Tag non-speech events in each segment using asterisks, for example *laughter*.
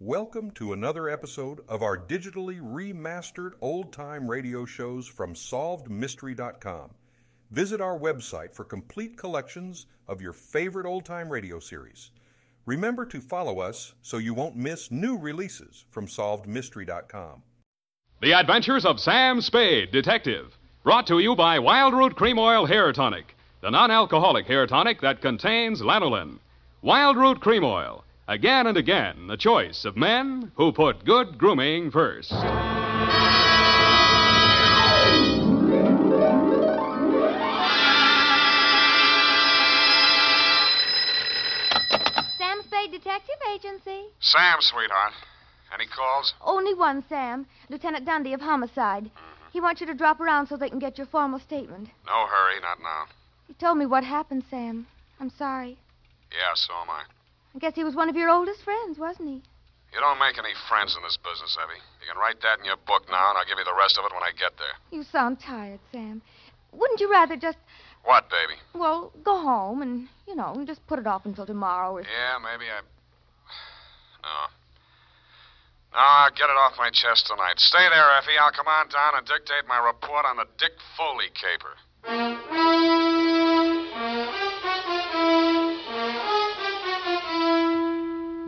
Welcome to another episode of our digitally remastered old time radio shows from SolvedMystery.com. Visit our website for complete collections of your favorite old time radio series. Remember to follow us so you won't miss new releases from SolvedMystery.com. The Adventures of Sam Spade, Detective. Brought to you by Wild Root Cream Oil Hair Tonic, the non alcoholic hair tonic that contains lanolin. Wild Root Cream Oil. Again and again, the choice of men who put good grooming first. Sam Spade Detective Agency. Sam, sweetheart. Any calls? Only one, Sam. Lieutenant Dundee of Homicide. Mm-hmm. He wants you to drop around so they can get your formal statement. No hurry, not now. He told me what happened, Sam. I'm sorry. Yeah, so am I. I guess he was one of your oldest friends, wasn't he? You don't make any friends in this business, Effie. You can write that in your book now, and I'll give you the rest of it when I get there. You sound tired, Sam. Wouldn't you rather just, What, baby? well, go home and, you know, just put it off until tomorrow or Yeah, maybe I. *sighs* No. No, I'll get it off my chest tonight. Stay there, Effie. I'll come on down and dictate my report on the Dick Foley caper.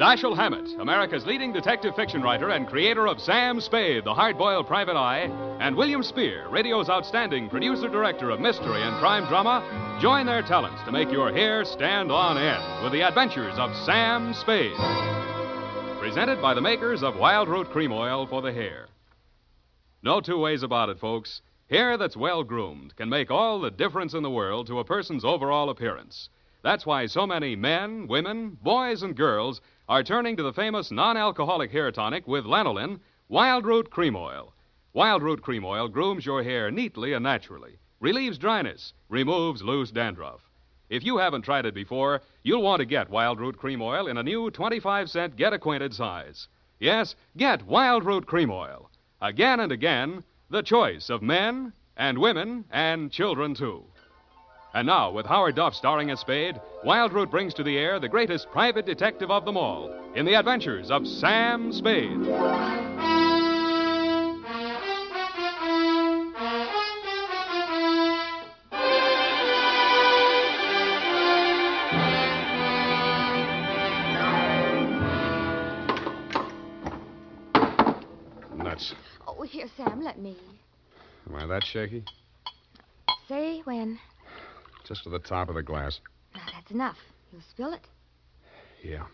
Dashiell Hammett, America's leading detective fiction writer and creator of Sam Spade, the hard-boiled private eye, and William Spier, radio's outstanding producer-director of mystery and crime drama, join their talents to make your hair stand on end with the adventures of Sam Spade. Presented by the makers of Wild Root Cream Oil for the hair. No two ways about it, folks. Hair that's well groomed can make all the difference in the world to a person's overall appearance. That's why so many men, women, boys, and girls are turning to the famous non alcoholic hair tonic with lanolin, Wild Root Cream Oil. Wild Root Cream Oil grooms your hair neatly and naturally, relieves dryness, removes loose dandruff. If you haven't tried it before, you'll want to get Wild Root Cream Oil in a new 25 cent Get Acquainted size. Yes, get Wild Root Cream Oil. Again and again, the choice of men and women and children, too. And now, with Howard Duff starring as Spade, Wild Root brings to the air the greatest private detective of them all in the adventures of Sam Spade. Nuts. Oh, here, Sam, let me. Am I that shaky? Say when. Just to the top of the glass. Now, that's enough. You'll spill it. Yeah.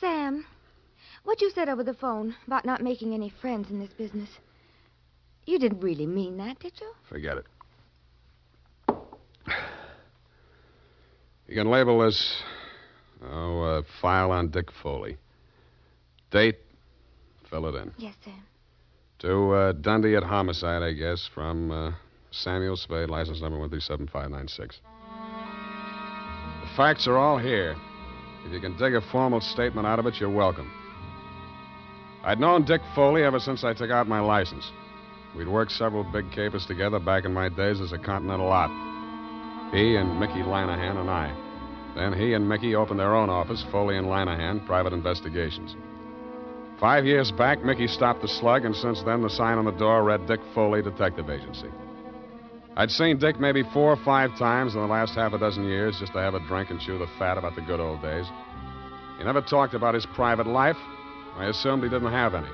Sam, what you said over the phone about not making any friends in this business. You didn't really mean that, did you? Forget it. You can label this, oh, a file on Dick Foley. Date, fill it in. Yes, sir. To uh, Dundee at Homicide, I guess, from uh, Samuel Spade, license number 137596. The facts are all here. If you can dig a formal statement out of it, you're welcome. I'd known Dick Foley ever since I took out my license. We'd worked several big capers together back in my days as a Continental Op. He and Mickey Lanahan and I. Then he and Mickey opened their own office, Foley and Lanahan, Private Investigations. Five years back, Mickey stopped the slug, and since then, the sign on the door read Dick Foley Detective Agency. I'd seen Dick maybe four or five times in the last half a dozen years just to have a drink and chew the fat about the good old days. He never talked about his private life. I assumed he didn't have any.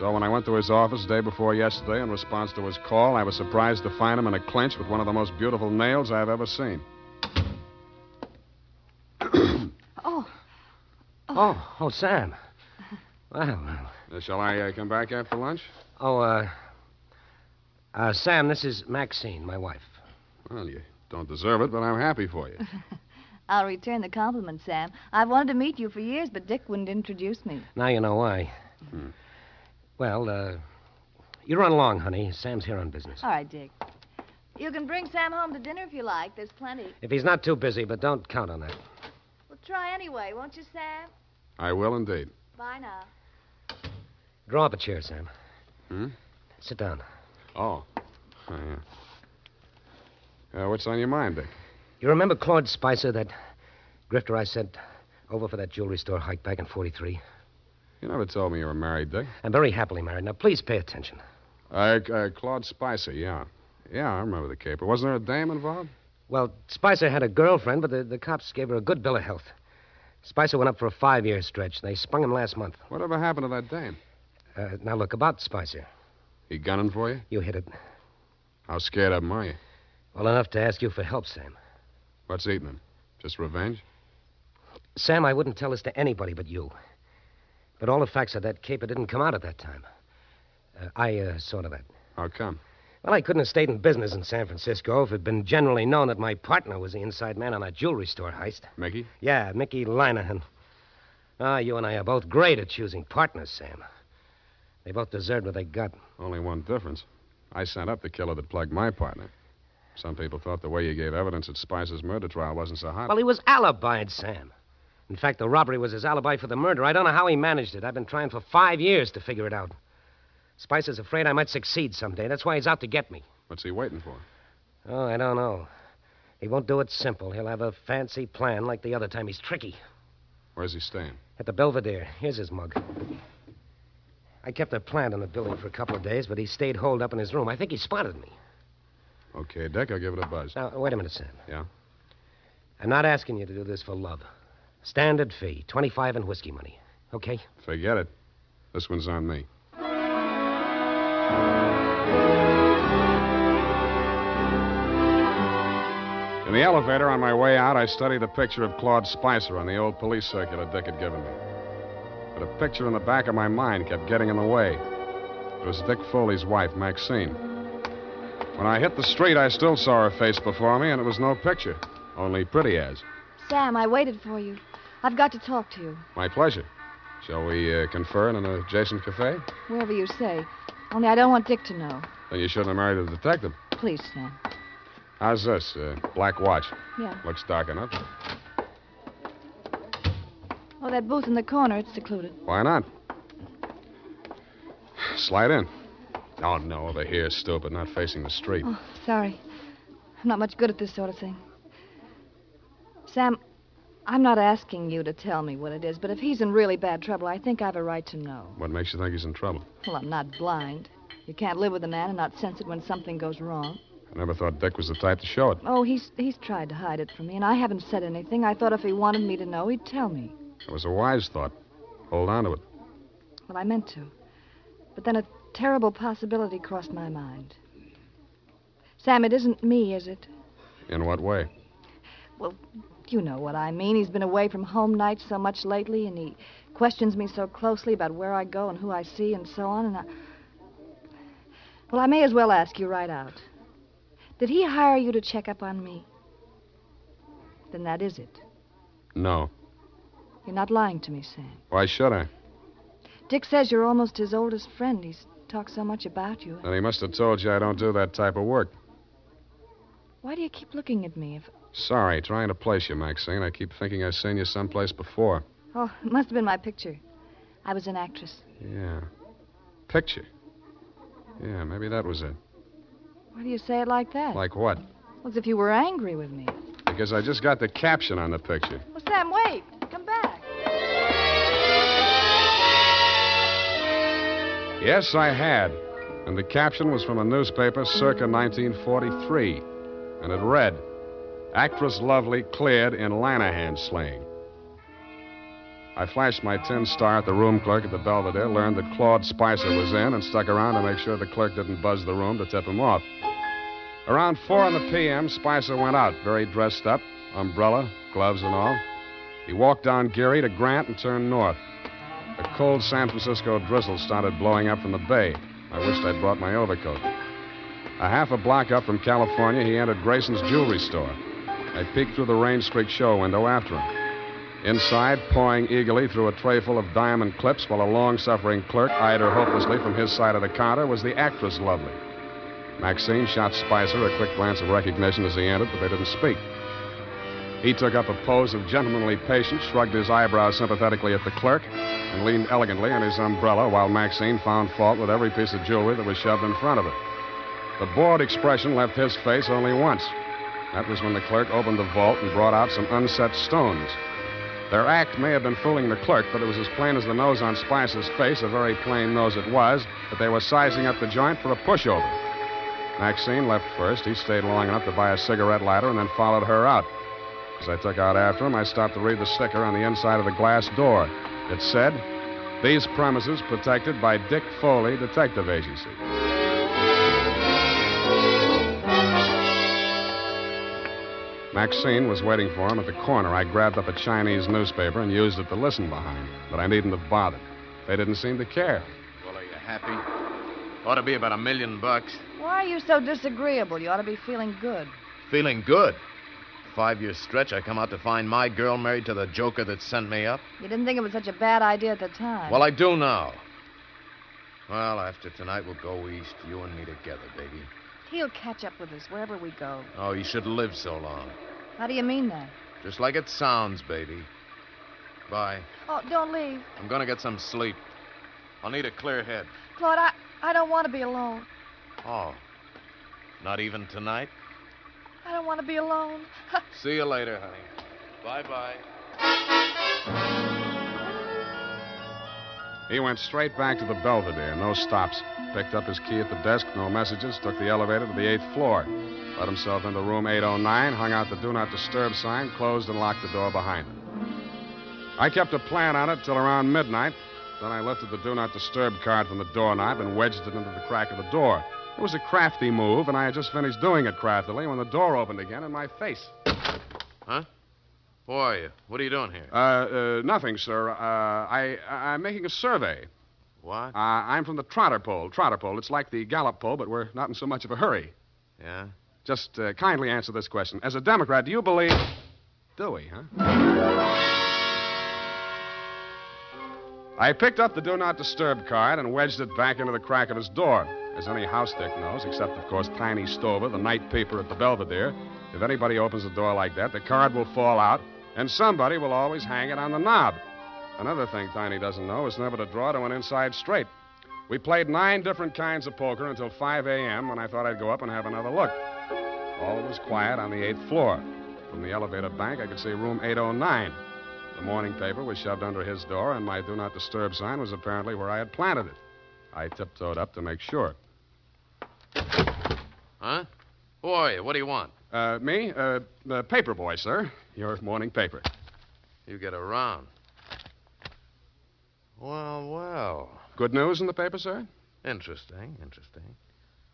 So when I went to his office day before yesterday in response to his call, I was surprised to find him in a clinch with one of the most beautiful nails I've ever seen. *coughs* Oh, Oh, oh, Sam. Well, well. Uh, shall I uh, come back after lunch? Oh, uh. Uh, Sam, this is Maxine, my wife. Well, you don't deserve it, but I'm happy for you. *laughs* I'll return the compliment, Sam. I've wanted to meet you for years, but Dick wouldn't introduce me. Now you know why. Hmm. Well, uh. You run along, honey. Sam's here on business. All right, Dick. You can bring Sam home to dinner if you like. There's plenty. If he's not too busy, but don't count on that. Well, try anyway, won't you, Sam? I will indeed. Bye now. Draw up a chair, Sam. Hmm? Sit down. Oh. Oh, yeah. Uh, what's on your mind, Dick? You remember Claude Spicer, that grifter I sent over for that jewelry store hike back in 43? You never told me you were married, Dick. I'm very happily married. Now, please pay attention. Uh, uh, Claude Spicer, yeah. Yeah, I remember the caper. Wasn't there a dame involved? Well, Spicer had a girlfriend, but the, the cops gave her a good bill of health. Spicer went up for a five year stretch. They sprung him last month. Whatever happened to that dame? Uh, now, look, about Spicer. He gunning for you? You hit it. How scared of him are you? Well enough to ask you for help, Sam. What's eating him? Just revenge? Sam, I wouldn't tell this to anybody but you. But all the facts of that caper didn't come out at that time. Uh, I uh, saw to that. How come? Well, I couldn't have stayed in business in San Francisco if it had been generally known that my partner was the inside man on a jewelry store heist. Mickey? Yeah, Mickey Linehan. Ah, you and I are both great at choosing partners, Sam. They both deserved what they got. Only one difference. I sent up the killer that plugged my partner. Some people thought the way you gave evidence at Spicer's murder trial wasn't so hot. Well, he was alibied, Sam. In fact, the robbery was his alibi for the murder. I don't know how he managed it. I've been trying for five years to figure it out. Spicer's afraid I might succeed someday. That's why he's out to get me. What's he waiting for? Oh, I don't know. He won't do it simple. He'll have a fancy plan like the other time. He's tricky. Where's he staying? At the Belvedere. Here's his mug. I kept a plant in the building for a couple of days, but he stayed holed up in his room. I think he spotted me. Okay, Dick, I'll give it a buzz. Now, wait a minute, Sam. Yeah? I'm not asking you to do this for love. Standard fee, 25 in whiskey money. Okay? Forget it. This one's on me. In the elevator on my way out, I studied a picture of Claude Spicer on the old police circular Dick had given me. But a picture in the back of my mind kept getting in the way. It was Dick Foley's wife, Maxine. When I hit the street, I still saw her face before me, and it was no picture, only pretty as. Sam, I waited for you. I've got to talk to you. My pleasure. Shall we uh, confer in an adjacent cafe? Wherever you say. Only I don't want Dick to know. Then you shouldn't have married a detective. Please, Sam. How's this? Uh, black watch. Yeah. Looks dark enough. Oh, that booth in the corner, it's secluded. Why not? Slide in. Oh, no, over here, stupid, not facing the street. Oh, sorry. I'm not much good at this sort of thing. Sam, I'm not asking you to tell me what it is, but if he's in really bad trouble, I think I've a right to know. What makes you think he's in trouble? Well, I'm not blind. You can't live with a man and not sense it when something goes wrong. I never thought Dick was the type to show it. Oh, he's he's tried to hide it from me, and I haven't said anything. I thought if he wanted me to know, he'd tell me. It was a wise thought. Hold on to it. Well, I meant to. But then a terrible possibility crossed my mind. Sam, it isn't me, is it? In what way? Well, you know what I mean. He's been away from home nights so much lately, and he questions me so closely about where I go and who I see and so on, and I. Well, I may as well ask you right out. Did he hire you to check up on me? Then that is it. No. You're not lying to me, Sam. Why should I? Dick says you're almost his oldest friend. He's talked so much about you. Then he must have told you I don't do that type of work. Why do you keep looking at me? If... Sorry, trying to place you, Maxine. I keep thinking I've seen you someplace before. Oh, it must have been my picture. I was an actress. Yeah. Picture. Yeah, maybe that was it. Why do you say it like that? Like what? Well, as if you were angry with me. Because I just got the caption on the picture. Well, Sam, wait. Yes, I had. And the caption was from a newspaper circa 1943. And it read Actress Lovely cleared in Lanahan slaying. I flashed my tin star at the room clerk at the Belvedere, learned that Claude Spicer was in, and stuck around to make sure the clerk didn't buzz the room to tip him off. Around 4 in the p.m., Spicer went out, very dressed up, umbrella, gloves, and all. He walked down Geary to Grant and turned north. A cold San Francisco drizzle started blowing up from the bay. I wished I'd brought my overcoat. A half a block up from California, he entered Grayson's jewelry store. I peeked through the rain streaked show window after him. Inside, pawing eagerly through a tray full of diamond clips while a long suffering clerk eyed her hopelessly from his side of the counter, was the actress Lovely. Maxine shot Spicer a quick glance of recognition as he entered, but they didn't speak. He took up a pose of gentlemanly patience, shrugged his eyebrows sympathetically at the clerk, and leaned elegantly on his umbrella while Maxine found fault with every piece of jewelry that was shoved in front of her. The bored expression left his face only once. That was when the clerk opened the vault and brought out some unset stones. Their act may have been fooling the clerk, but it was as plain as the nose on Spicer's face, a very plain nose it was, that they were sizing up the joint for a pushover. Maxine left first. He stayed long enough to buy a cigarette lighter and then followed her out. As I took out after him, I stopped to read the sticker on the inside of the glass door. It said, These premises protected by Dick Foley Detective Agency. Maxine was waiting for him at the corner. I grabbed up a Chinese newspaper and used it to listen behind, but I needn't have bothered. They didn't seem to care. Well, are you happy? Ought to be about a million bucks. Why are you so disagreeable? You ought to be feeling good. Feeling good. Five year stretch, I come out to find my girl married to the joker that sent me up. You didn't think it was such a bad idea at the time. Well, I do now. Well, after tonight, we'll go east, you and me together, baby. He'll catch up with us wherever we go. Oh, he should live so long. How do you mean that? Just like it sounds, baby. Bye. Oh, don't leave. I'm gonna get some sleep. I'll need a clear head. Claude, I, I don't want to be alone. Oh. Not even tonight? I don't want to be alone. *laughs* See you later, honey. Bye bye. He went straight back to the Belvedere, no stops. Picked up his key at the desk, no messages, took the elevator to the eighth floor. Let himself into room 809, hung out the do not disturb sign, closed and locked the door behind him. I kept a plan on it till around midnight. Then I lifted the do not disturb card from the doorknob and wedged it into the crack of the door. It was a crafty move, and I had just finished doing it craftily when the door opened again in my face. Huh? Who are you? What are you doing here? Uh, uh nothing, sir. Uh, I, I'm making a survey. What? Uh, I'm from the Trotter Poll. Trotter Poll. It's like the Gallup Poll, but we're not in so much of a hurry. Yeah? Just uh, kindly answer this question. As a Democrat, do you believe. Do we, huh? I picked up the Do Not Disturb card and wedged it back into the crack of his door. As any house dick knows, except, of course, Tiny Stover, the night paper at the Belvedere, if anybody opens the door like that, the card will fall out, and somebody will always hang it on the knob. Another thing Tiny doesn't know is never to draw to an inside straight. We played nine different kinds of poker until 5 a.m. when I thought I'd go up and have another look. All was quiet on the eighth floor. From the elevator bank, I could see room 809. The morning paper was shoved under his door, and my do not disturb sign was apparently where I had planted it. I tiptoed up to make sure. Huh? Who are you? What do you want? Uh, me? Uh, the paper boy, sir. Your morning paper. You get around. Well, well. Good news in the paper, sir? Interesting, interesting.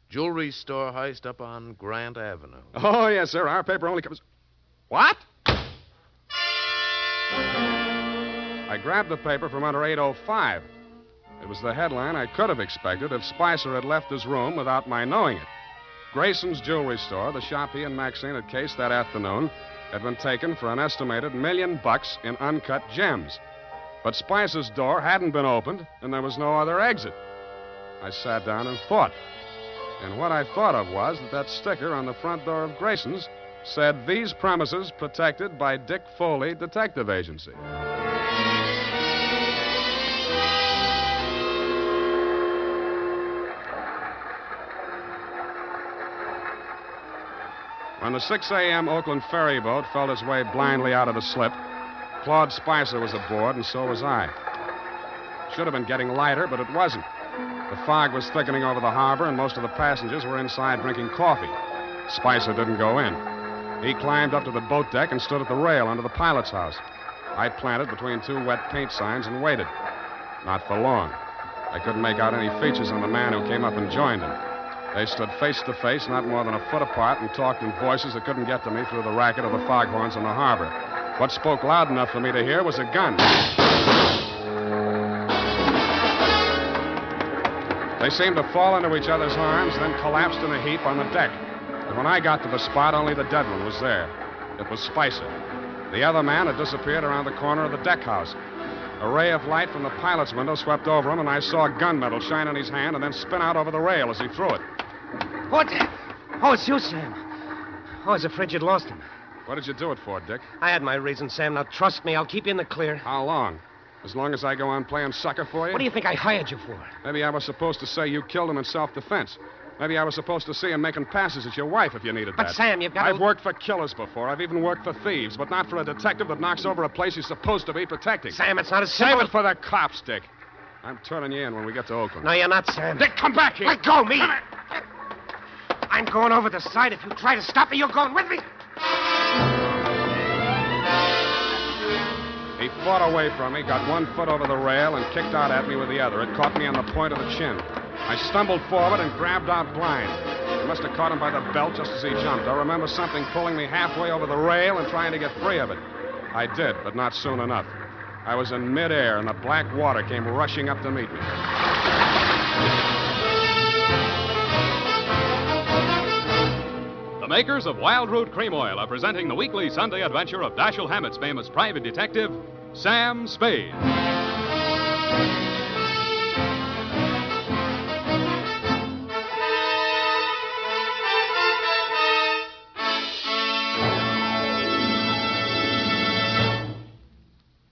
Jewelry store heist up on Grant Avenue. Oh, yes, sir. Our paper only covers. What? I grabbed the paper from under 805. It was the headline I could have expected if Spicer had left his room without my knowing it. Grayson's jewelry store, the shop he and Maxine had cased that afternoon, had been taken for an estimated million bucks in uncut gems. But Spicer's door hadn't been opened, and there was no other exit. I sat down and thought. And what I thought of was that that sticker on the front door of Grayson's said, These premises protected by Dick Foley Detective Agency. When the 6 a.m. Oakland ferry boat felt its way blindly out of the slip, Claude Spicer was aboard, and so was I. Should have been getting lighter, but it wasn't. The fog was thickening over the harbor, and most of the passengers were inside drinking coffee. Spicer didn't go in. He climbed up to the boat deck and stood at the rail under the pilot's house. I planted between two wet paint signs and waited. Not for long. I couldn't make out any features on the man who came up and joined him. They stood face to face, not more than a foot apart, and talked in voices that couldn't get to me through the racket of the foghorns in the harbor. What spoke loud enough for me to hear was a gun. They seemed to fall into each other's arms, then collapsed in a heap on the deck. And when I got to the spot, only the dead one was there. It was Spicer. The other man had disappeared around the corner of the deck house. A ray of light from the pilot's window swept over him, and I saw gunmetal shine in his hand and then spin out over the rail as he threw it. What? Oh, it's you, Sam. Oh, I was afraid you'd lost him. What did you do it for, Dick? I had my reasons, Sam. Now, trust me, I'll keep you in the clear. How long? As long as I go on playing sucker for you? What do you think I hired you for? Maybe I was supposed to say you killed him in self defense. Maybe I was supposed to see him making passes at your wife if you needed But, that. But, Sam, you've got I've to... worked for killers before. I've even worked for thieves, but not for a detective that knocks over a place he's supposed to be protecting. Sam, it's not Save simple... it for the cops, Dick. I'm turning you in when we get to Oakland. No, you're not, Sam. Dick, come back here. Let go, me! I'm going over the side. If you try to stop me, you're going with me. He fought away from me, got one foot over the rail, and kicked out at me with the other. It caught me on the point of the chin. I stumbled forward and grabbed out blind. I must have caught him by the belt just as he jumped. I remember something pulling me halfway over the rail and trying to get free of it. I did, but not soon enough. I was in midair, and the black water came rushing up to meet me. Makers of Wild Root Cream Oil are presenting the weekly Sunday adventure of Dashiell Hammett's famous private detective, Sam Spade.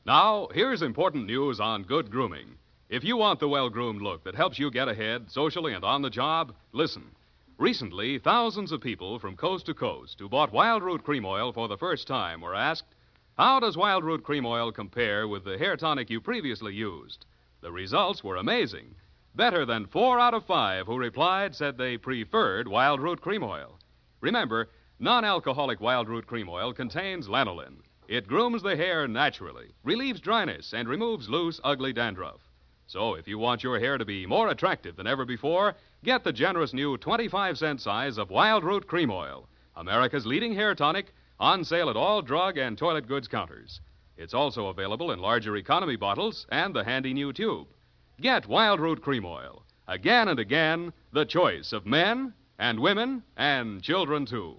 Now, here's important news on good grooming. If you want the well groomed look that helps you get ahead socially and on the job, listen. Recently, thousands of people from coast to coast who bought Wild Root Cream Oil for the first time were asked, How does Wild Root Cream Oil compare with the hair tonic you previously used? The results were amazing. Better than four out of five who replied said they preferred Wild Root Cream Oil. Remember, non alcoholic Wild Root Cream Oil contains lanolin. It grooms the hair naturally, relieves dryness, and removes loose, ugly dandruff. So if you want your hair to be more attractive than ever before, get the generous new 25 cent size of Wild Root Cream Oil, America's leading hair tonic, on sale at all drug and toilet goods counters. It's also available in larger economy bottles and the handy new tube. Get Wild Root Cream Oil. Again and again, the choice of men and women and children, too.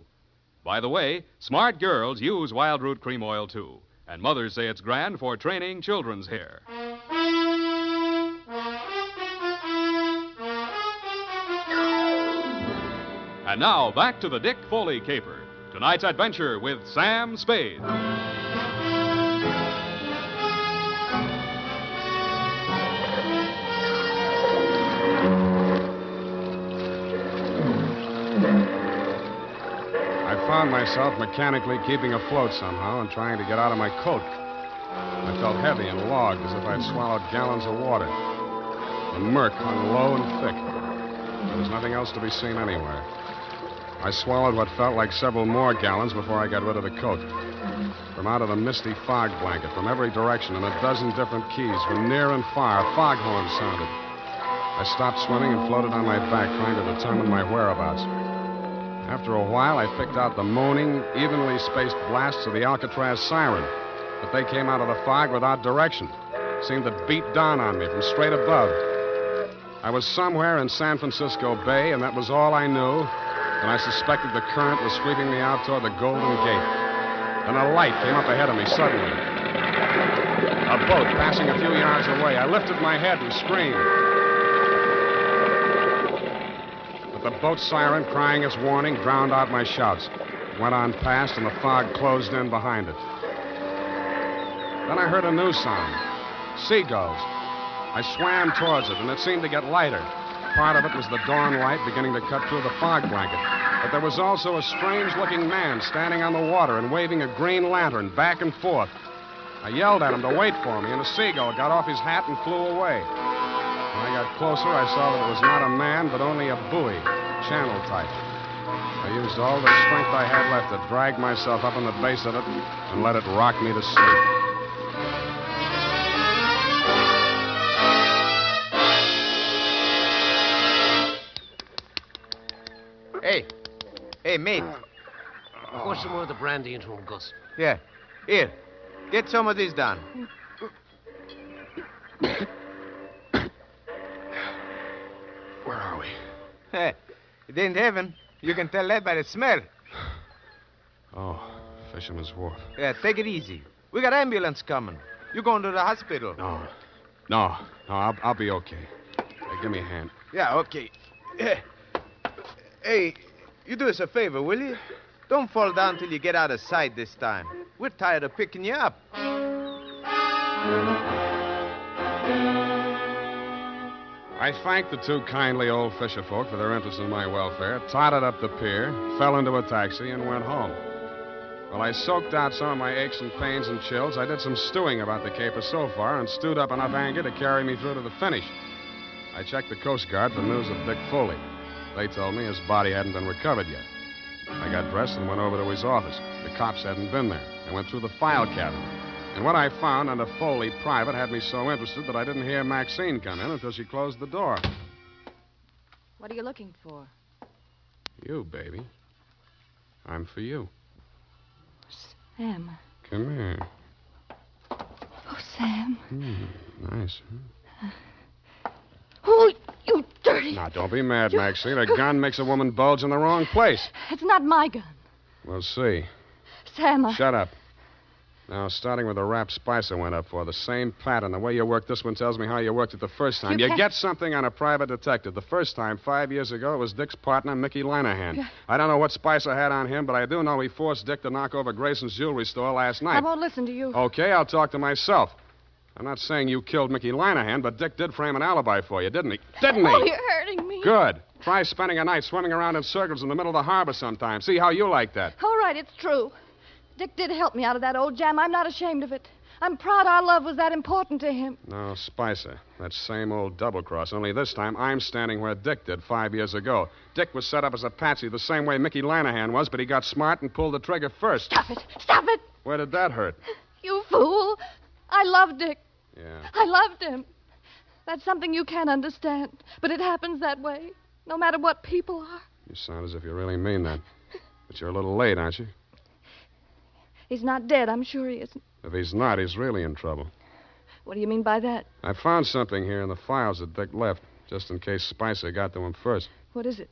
By the way, smart girls use Wild Root Cream Oil, too. And mothers say it's grand for training children's hair. And now, back to the Dick Foley caper. Tonight's adventure with Sam Spade. I found myself mechanically keeping afloat somehow and trying to get out of my coat. I felt heavy and logged as if I'd swallowed gallons of water. The murk hung low and thick. There was nothing else to be seen anywhere. I swallowed what felt like several more gallons before I got rid of the coat. From out of the misty fog blanket, from every direction, in a dozen different keys, from near and far, foghorns sounded. I stopped swimming and floated on my back, trying to determine my whereabouts. After a while, I picked out the moaning, evenly spaced blasts of the Alcatraz siren, but they came out of the fog without direction. Seemed to beat down on me from straight above. I was somewhere in San Francisco Bay, and that was all I knew. And I suspected the current was sweeping me out toward the Golden Gate. Then a light came up ahead of me suddenly. A boat passing a few yards away. I lifted my head and screamed. But the boat siren, crying its warning, drowned out my shouts. It went on past, and the fog closed in behind it. Then I heard a new sound seagulls. I swam towards it, and it seemed to get lighter. Part of it was the dawn light beginning to cut through the fog blanket. But there was also a strange looking man standing on the water and waving a green lantern back and forth. I yelled at him to wait for me, and a seagull got off his hat and flew away. When I got closer, I saw that it was not a man, but only a buoy, channel type. I used all the strength I had left to drag myself up on the base of it and let it rock me to sleep. Hey, mate. Pour some more of the brandy into him, Gus. Yeah. Here. Get some of this down. Where are we? Hey, it ain't heaven. You can tell that by the smell. Oh, Fisherman's Wharf. Yeah, take it easy. We got ambulance coming. You going to the hospital? No. No, no, I'll, I'll be okay. Hey, give me a hand. Yeah, okay. Hey, you do us a favor, will you? Don't fall down till you get out of sight this time. We're tired of picking you up. I thanked the two kindly old fisher folk for their interest in my welfare, totted up the pier, fell into a taxi, and went home. While I soaked out some of my aches and pains and chills, I did some stewing about the caper so far and stewed up enough anger to carry me through to the finish. I checked the Coast Guard for news of Dick Foley. They told me his body hadn't been recovered yet. I got dressed and went over to his office. The cops hadn't been there. I went through the file cabinet. And what I found under Foley private had me so interested that I didn't hear Maxine come in until she closed the door. What are you looking for? You, baby. I'm for you. Sam. Come here. Oh, Sam. Hmm, nice. huh? Oh, you dirty. Now, don't be mad, Maxine. A gun makes a woman bulge in the wrong place. It's not my gun. We'll see. Sam, I... Shut up. Now, starting with the rap Spicer went up for, the same pattern. The way you worked this one tells me how you worked it the first time. You You, get something on a private detective. The first time, five years ago, it was Dick's partner, Mickey Lanahan. I don't know what Spicer had on him, but I do know he forced Dick to knock over Grayson's jewelry store last night. I won't listen to you. Okay, I'll talk to myself. I'm not saying you killed Mickey Lanahan, but Dick did frame an alibi for you, didn't he? Didn't he? Oh, you're hurting me. Good. Try spending a night swimming around in circles in the middle of the harbor sometime. See how you like that. All right, it's true. Dick did help me out of that old jam. I'm not ashamed of it. I'm proud our love was that important to him. No, Spicer. That same old double cross. Only this time I'm standing where Dick did five years ago. Dick was set up as a patsy the same way Mickey Lanahan was, but he got smart and pulled the trigger first. Stop it. Stop it. Where did that hurt? You fool. I loved Dick. Yeah. I loved him. That's something you can't understand. But it happens that way, no matter what people are. You sound as if you really mean that. But you're a little late, aren't you? He's not dead. I'm sure he isn't. If he's not, he's really in trouble. What do you mean by that? I found something here in the files that Dick left, just in case Spicer got to him first. What is it?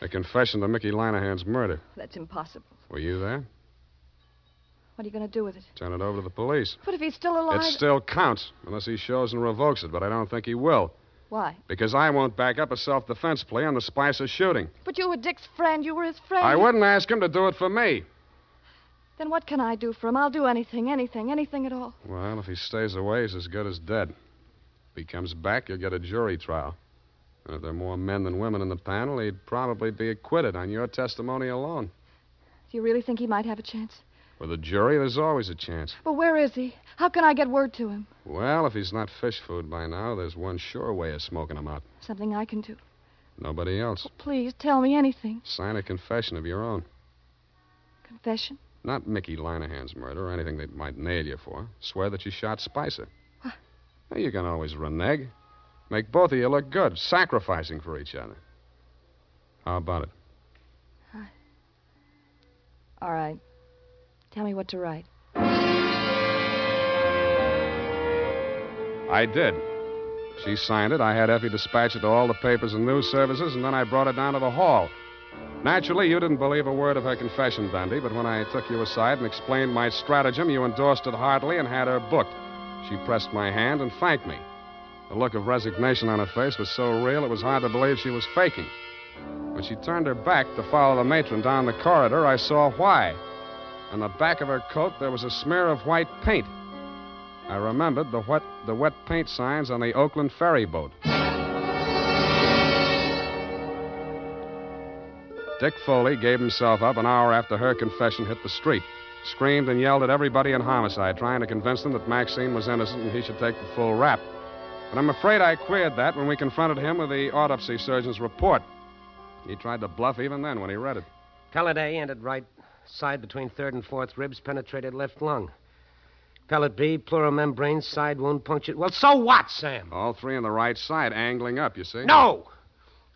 A confession to Mickey Lanahan's murder. That's impossible. Were you there? What are you going to do with it? Turn it over to the police. But if he's still alive. It still counts, unless he shows and revokes it, but I don't think he will. Why? Because I won't back up a self defense plea on the Spicer shooting. But you were Dick's friend. You were his friend. I wouldn't ask him to do it for me. Then what can I do for him? I'll do anything, anything, anything at all. Well, if he stays away, he's as good as dead. If he comes back, you'll get a jury trial. And if there are more men than women in the panel, he'd probably be acquitted on your testimony alone. Do you really think he might have a chance? With a jury, there's always a chance. But where is he? How can I get word to him? Well, if he's not fish food by now, there's one sure way of smoking him out. Something I can do. Nobody else. Please tell me anything. Sign a confession of your own. Confession? Not Mickey Lanahan's murder or anything they might nail you for. Swear that you shot Spicer. What? Now, you can always renege. Make both of you look good, sacrificing for each other. How about it? All right. Tell me what to write. I did. She signed it. I had Effie dispatch it to all the papers and news services, and then I brought it down to the hall. Naturally, you didn't believe a word of her confession, Dundee, but when I took you aside and explained my stratagem, you endorsed it heartily and had her booked. She pressed my hand and thanked me. The look of resignation on her face was so real it was hard to believe she was faking. When she turned her back to follow the matron down the corridor, I saw why. On the back of her coat, there was a smear of white paint. I remembered the wet, the wet paint signs on the Oakland ferry boat. Dick Foley gave himself up an hour after her confession hit the street. Screamed and yelled at everybody in homicide, trying to convince them that Maxine was innocent and he should take the full rap. But I'm afraid I queered that when we confronted him with the autopsy surgeon's report. He tried to bluff even then when he read it. A ended right side between third and fourth ribs, penetrated left lung. Pellet B, pleural membrane, side wound punctured. Well, so what, Sam? All three on the right side, angling up, you see? No!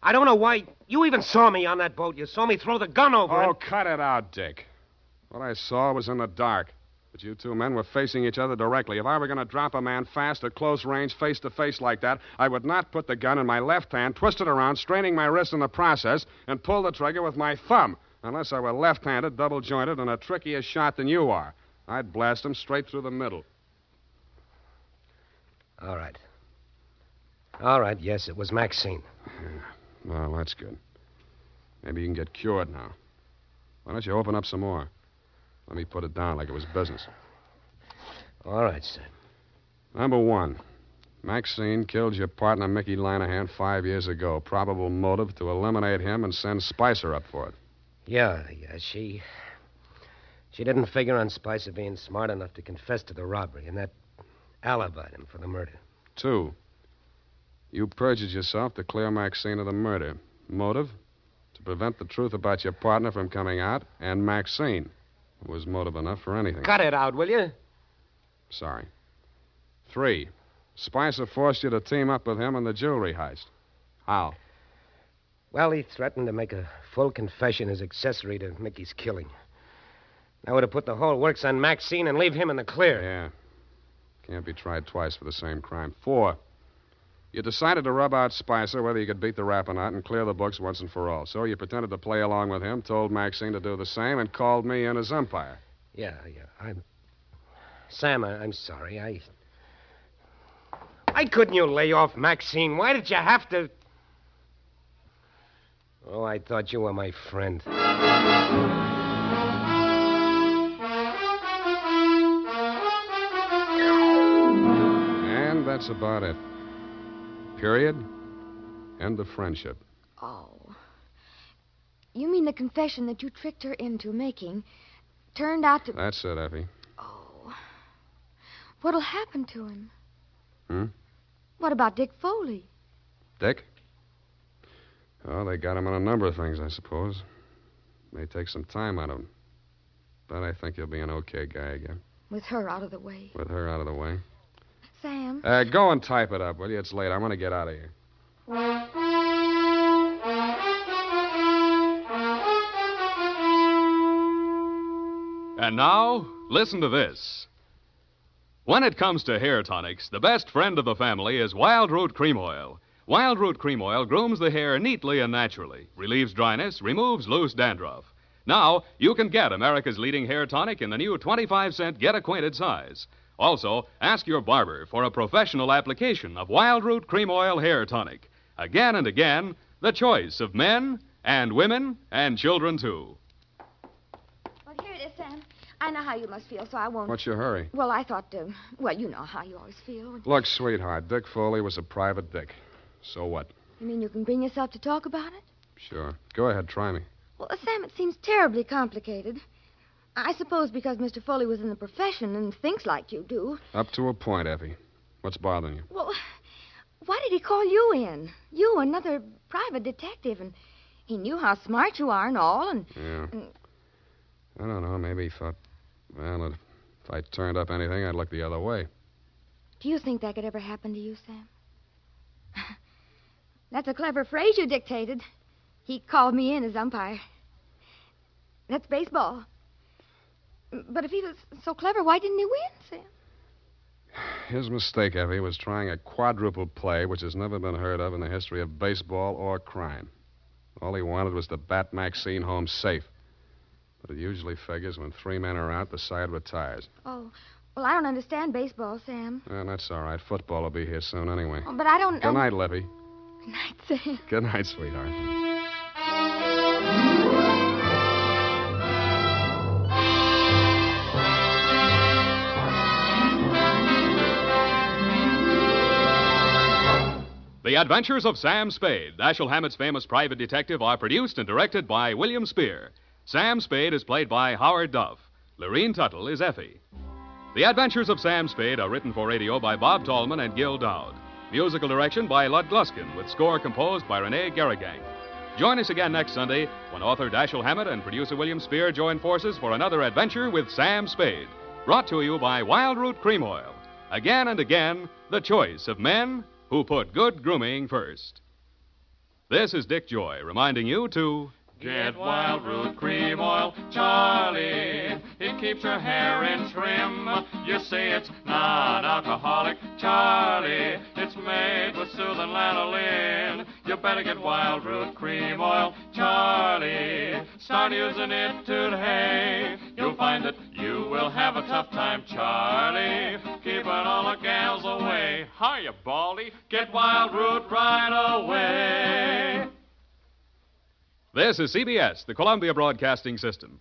I don't know why. You even saw me on that boat. You saw me throw the gun over Oh, it. cut it out, Dick. What I saw was in the dark. But you two men were facing each other directly. If I were going to drop a man fast at close range, face to face like that, I would not put the gun in my left hand, twist it around, straining my wrist in the process, and pull the trigger with my thumb. Unless I were left handed, double jointed, and a trickier shot than you are. I'd blast him straight through the middle. All right. All right, yes, it was Maxine. Well, that's good. Maybe you can get cured now. Why don't you open up some more? Let me put it down like it was business. All right, sir. Number one, Maxine killed your partner, Mickey Lanahan, five years ago. Probable motive to eliminate him and send Spicer up for it. Yeah, yeah, she. She didn't figure on Spicer being smart enough to confess to the robbery, and that alibied him for the murder. Two, you perjured yourself to clear Maxine of the murder. Motive? To prevent the truth about your partner from coming out, and Maxine. It was motive enough for anything. Cut it out, will you? Sorry. Three, Spicer forced you to team up with him in the jewelry heist. How? Well, he threatened to make a full confession as accessory to Mickey's killing. That would have put the whole works on Maxine and leave him in the clear. Yeah. Can't be tried twice for the same crime. Four, you decided to rub out Spicer whether you could beat the rap or not and clear the books once and for all. So you pretended to play along with him, told Maxine to do the same, and called me in as umpire. Yeah, yeah. I'm. Sam, I, I'm sorry. I. Why couldn't you lay off Maxine? Why did you have to. Oh, I thought you were my friend. And that's about it. Period. End of friendship. Oh. You mean the confession that you tricked her into making turned out to. That's it, Effie. Oh. What'll happen to him? Hmm? What about Dick Foley? Dick? Oh, they got him on a number of things, I suppose. May take some time out of him. But I think he'll be an okay guy again. With her out of the way. With her out of the way. Sam? Uh, go and type it up, will you? It's late. I want to get out of here. And now, listen to this. When it comes to hair tonics, the best friend of the family is Wild Root Cream Oil. Wild Root Cream Oil grooms the hair neatly and naturally, relieves dryness, removes loose dandruff. Now, you can get America's leading hair tonic in the new 25 cent Get Acquainted size. Also, ask your barber for a professional application of Wild Root Cream Oil Hair Tonic. Again and again, the choice of men and women and children, too. Well, here it is, Sam. I know how you must feel, so I won't. What's your hurry? Well, I thought, uh, well, you know how you always feel. Look, sweetheart, Dick Foley was a private dick. So what? You mean you can bring yourself to talk about it? Sure. Go ahead, try me. Well, Sam, it seems terribly complicated. I suppose because Mr. Foley was in the profession and thinks like you do. Up to a point, Effie. What's bothering you? Well, why did he call you in? You, another private detective, and he knew how smart you are and all, and. Yeah. and I don't know. Maybe he thought, well, if I turned up anything, I'd look the other way. do you think that could ever happen to you, Sam? That's a clever phrase you dictated. He called me in as umpire. That's baseball. But if he was so clever, why didn't he win, Sam? His mistake, Effie, was trying a quadruple play which has never been heard of in the history of baseball or crime. All he wanted was to bat Maxine home safe. But it usually figures when three men are out, the side retires. Oh, well, I don't understand baseball, Sam. And that's all right. Football will be here soon anyway. Oh, but I don't. Know. Good night, Levy. Good night, Sam. Good night, sweetheart. The Adventures of Sam Spade, Dashiell Hammett's famous private detective, are produced and directed by William Spier. Sam Spade is played by Howard Duff. Lurene Tuttle is Effie. The Adventures of Sam Spade are written for radio by Bob Tallman and Gil Doud. Musical direction by Lud Gluskin, with score composed by René Garriguenc. Join us again next Sunday when author Dashiell Hammett and producer William Spier join forces for another adventure with Sam Spade. Brought to you by Wild Root Cream Oil. Again and again, the choice of men who put good grooming first. This is Dick Joy reminding you to Get Wild Root Cream Oil, Charlie. It keeps your hair in trim. You say it's non alcoholic, Charlie. It's made with soothing lanolin. You better get Wild Root Cream Oil, Charlie. Start using it today. You'll find that you will have a tough time, Charlie. Keeping all the gals away. Hiya, Baldy. Get Wild Root right away. This is CBS, the Columbia Broadcasting System.